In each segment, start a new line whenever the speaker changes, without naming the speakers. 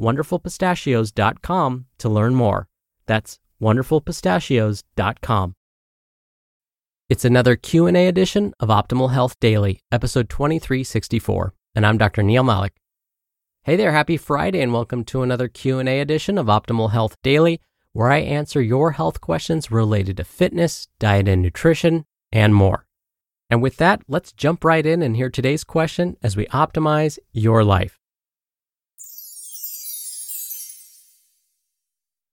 wonderfulpistachios.com to learn more. That's wonderfulpistachios.com. It's another Q&A edition of Optimal Health Daily, episode 2364, and I'm Dr. Neal Malik. Hey there, happy Friday and welcome to another Q&A edition of Optimal Health Daily, where I answer your health questions related to fitness, diet and nutrition, and more. And with that, let's jump right in and hear today's question as we optimize your life.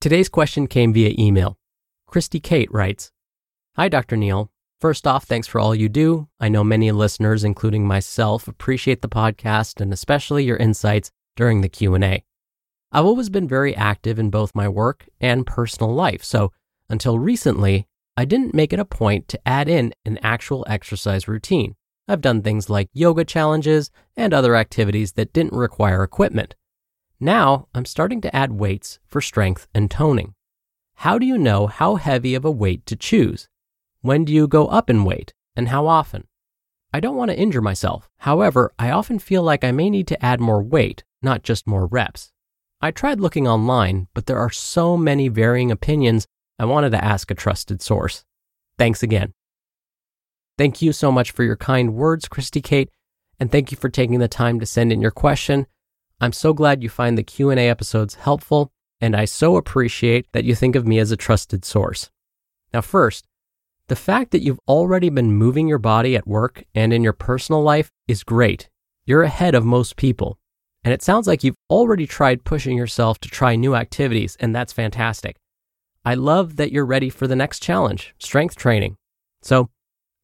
Today's question came via email. Christy Kate writes, Hi, Dr. Neal. First off, thanks for all you do. I know many listeners, including myself, appreciate the podcast and especially your insights during the Q&A. I've always been very active in both my work and personal life, so until recently, I didn't make it a point to add in an actual exercise routine. I've done things like yoga challenges and other activities that didn't require equipment. Now I'm starting to add weights for strength and toning. How do you know how heavy of a weight to choose? When do you go up in weight and how often? I don't want to injure myself. However, I often feel like I may need to add more weight, not just more reps. I tried looking online, but there are so many varying opinions, I wanted to ask a trusted source. Thanks again. Thank you so much for your kind words, Christy Kate, and thank you for taking the time to send in your question. I'm so glad you find the Q&A episodes helpful, and I so appreciate that you think of me as a trusted source. Now, first, the fact that you've already been moving your body at work and in your personal life is great. You're ahead of most people. And it sounds like you've already tried pushing yourself to try new activities, and that's fantastic. I love that you're ready for the next challenge, strength training. So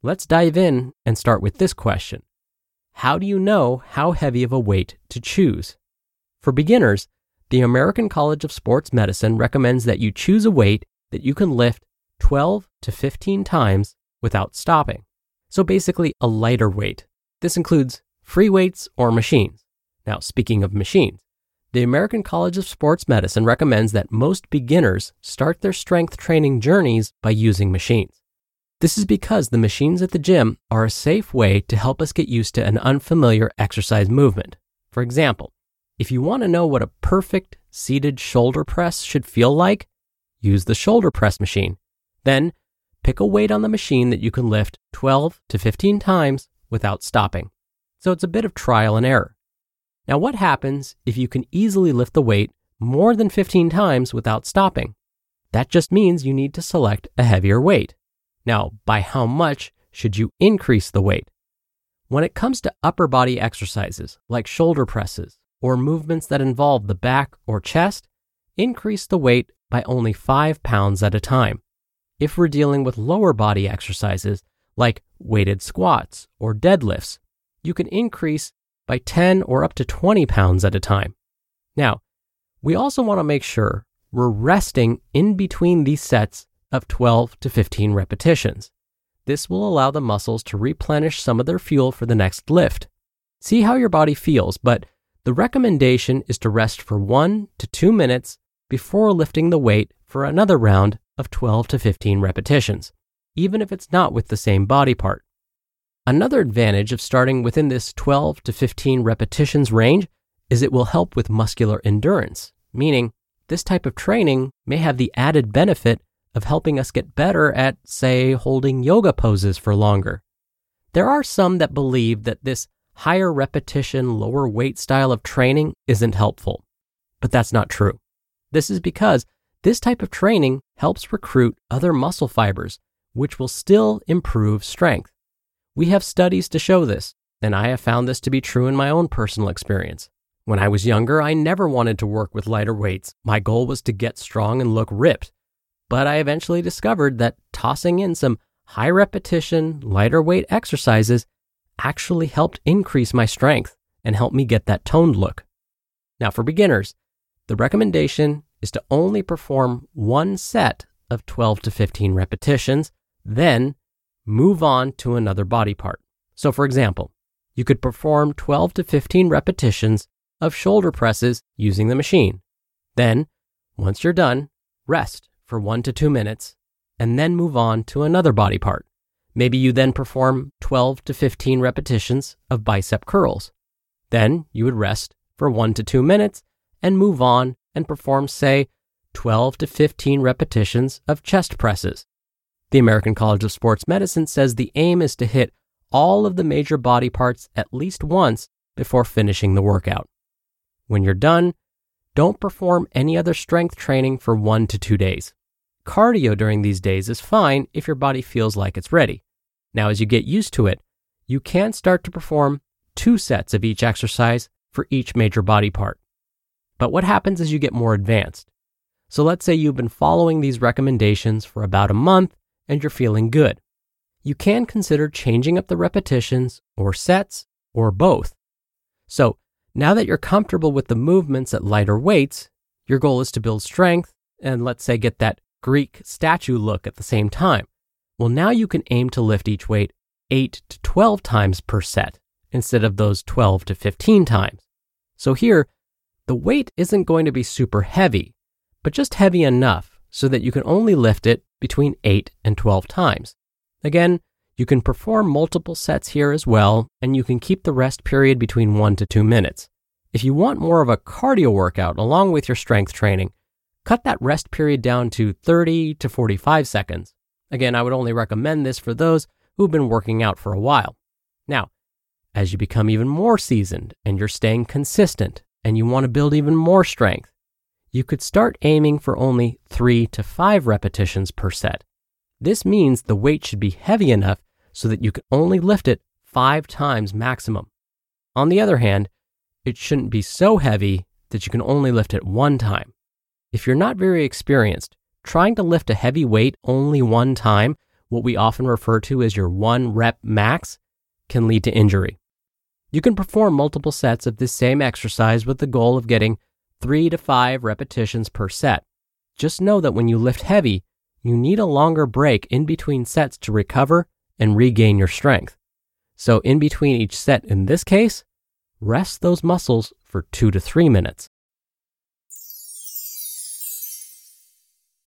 let's dive in and start with this question How do you know how heavy of a weight to choose? For beginners, the American College of Sports Medicine recommends that you choose a weight that you can lift 12 to 15 times without stopping. So basically, a lighter weight. This includes free weights or machines. Now, speaking of machines, the American College of Sports Medicine recommends that most beginners start their strength training journeys by using machines. This is because the machines at the gym are a safe way to help us get used to an unfamiliar exercise movement. For example, if you want to know what a perfect seated shoulder press should feel like, use the shoulder press machine. Then pick a weight on the machine that you can lift 12 to 15 times without stopping. So it's a bit of trial and error. Now, what happens if you can easily lift the weight more than 15 times without stopping? That just means you need to select a heavier weight. Now, by how much should you increase the weight? When it comes to upper body exercises like shoulder presses, or movements that involve the back or chest, increase the weight by only 5 pounds at a time. If we're dealing with lower body exercises like weighted squats or deadlifts, you can increase by 10 or up to 20 pounds at a time. Now, we also want to make sure we're resting in between these sets of 12 to 15 repetitions. This will allow the muscles to replenish some of their fuel for the next lift. See how your body feels, but the recommendation is to rest for one to two minutes before lifting the weight for another round of 12 to 15 repetitions, even if it's not with the same body part. Another advantage of starting within this 12 to 15 repetitions range is it will help with muscular endurance, meaning this type of training may have the added benefit of helping us get better at, say, holding yoga poses for longer. There are some that believe that this higher repetition, lower weight style of training isn't helpful. But that's not true. This is because this type of training helps recruit other muscle fibers, which will still improve strength. We have studies to show this, and I have found this to be true in my own personal experience. When I was younger, I never wanted to work with lighter weights. My goal was to get strong and look ripped. But I eventually discovered that tossing in some high repetition, lighter weight exercises actually helped increase my strength and help me get that toned look. Now, for beginners, the recommendation is to only perform one set of 12 to 15 repetitions, then move on to another body part. So, for example, you could perform 12 to 15 repetitions of shoulder presses using the machine. Then, once you're done, rest for one to two minutes and then move on to another body part. Maybe you then perform 12 to 15 repetitions of bicep curls. Then you would rest for one to two minutes and move on and perform, say, 12 to 15 repetitions of chest presses. The American College of Sports Medicine says the aim is to hit all of the major body parts at least once before finishing the workout. When you're done, don't perform any other strength training for one to two days. Cardio during these days is fine if your body feels like it's ready. Now, as you get used to it, you can start to perform two sets of each exercise for each major body part. But what happens as you get more advanced? So let's say you've been following these recommendations for about a month and you're feeling good. You can consider changing up the repetitions or sets or both. So now that you're comfortable with the movements at lighter weights, your goal is to build strength and let's say get that Greek statue look at the same time. Well, now you can aim to lift each weight 8 to 12 times per set instead of those 12 to 15 times. So here, the weight isn't going to be super heavy, but just heavy enough so that you can only lift it between 8 and 12 times. Again, you can perform multiple sets here as well, and you can keep the rest period between 1 to 2 minutes. If you want more of a cardio workout along with your strength training, cut that rest period down to 30 to 45 seconds. Again, I would only recommend this for those who've been working out for a while. Now, as you become even more seasoned and you're staying consistent and you want to build even more strength, you could start aiming for only three to five repetitions per set. This means the weight should be heavy enough so that you can only lift it five times maximum. On the other hand, it shouldn't be so heavy that you can only lift it one time. If you're not very experienced, trying to lift a heavy weight only one time, what we often refer to as your one rep max, can lead to injury. You can perform multiple sets of this same exercise with the goal of getting three to five repetitions per set. Just know that when you lift heavy, you need a longer break in between sets to recover and regain your strength. So, in between each set in this case, rest those muscles for two to three minutes.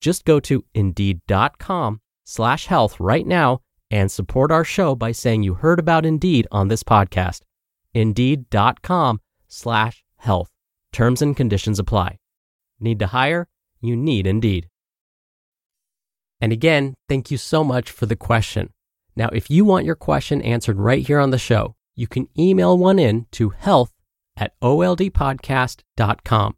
Just go to indeed.com slash health right now and support our show by saying you heard about Indeed on this podcast. Indeed.com slash health. Terms and conditions apply. Need to hire? You need Indeed. And again, thank you so much for the question. Now, if you want your question answered right here on the show, you can email one in to health at oldpodcast.com.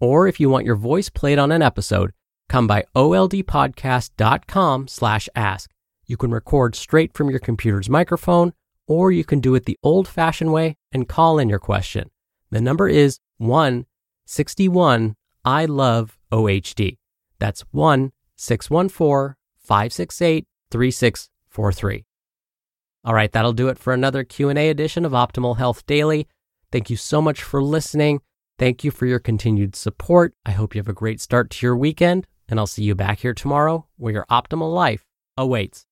Or if you want your voice played on an episode, come by oldpodcast.com slash ask. You can record straight from your computer's microphone, or you can do it the old-fashioned way and call in your question. The number is 161 I love OHD. That's 1 614 568 3643. All right, that'll do it for another Q&A edition of Optimal Health Daily. Thank you so much for listening. Thank you for your continued support. I hope you have a great start to your weekend and I'll see you back here tomorrow where your optimal life awaits.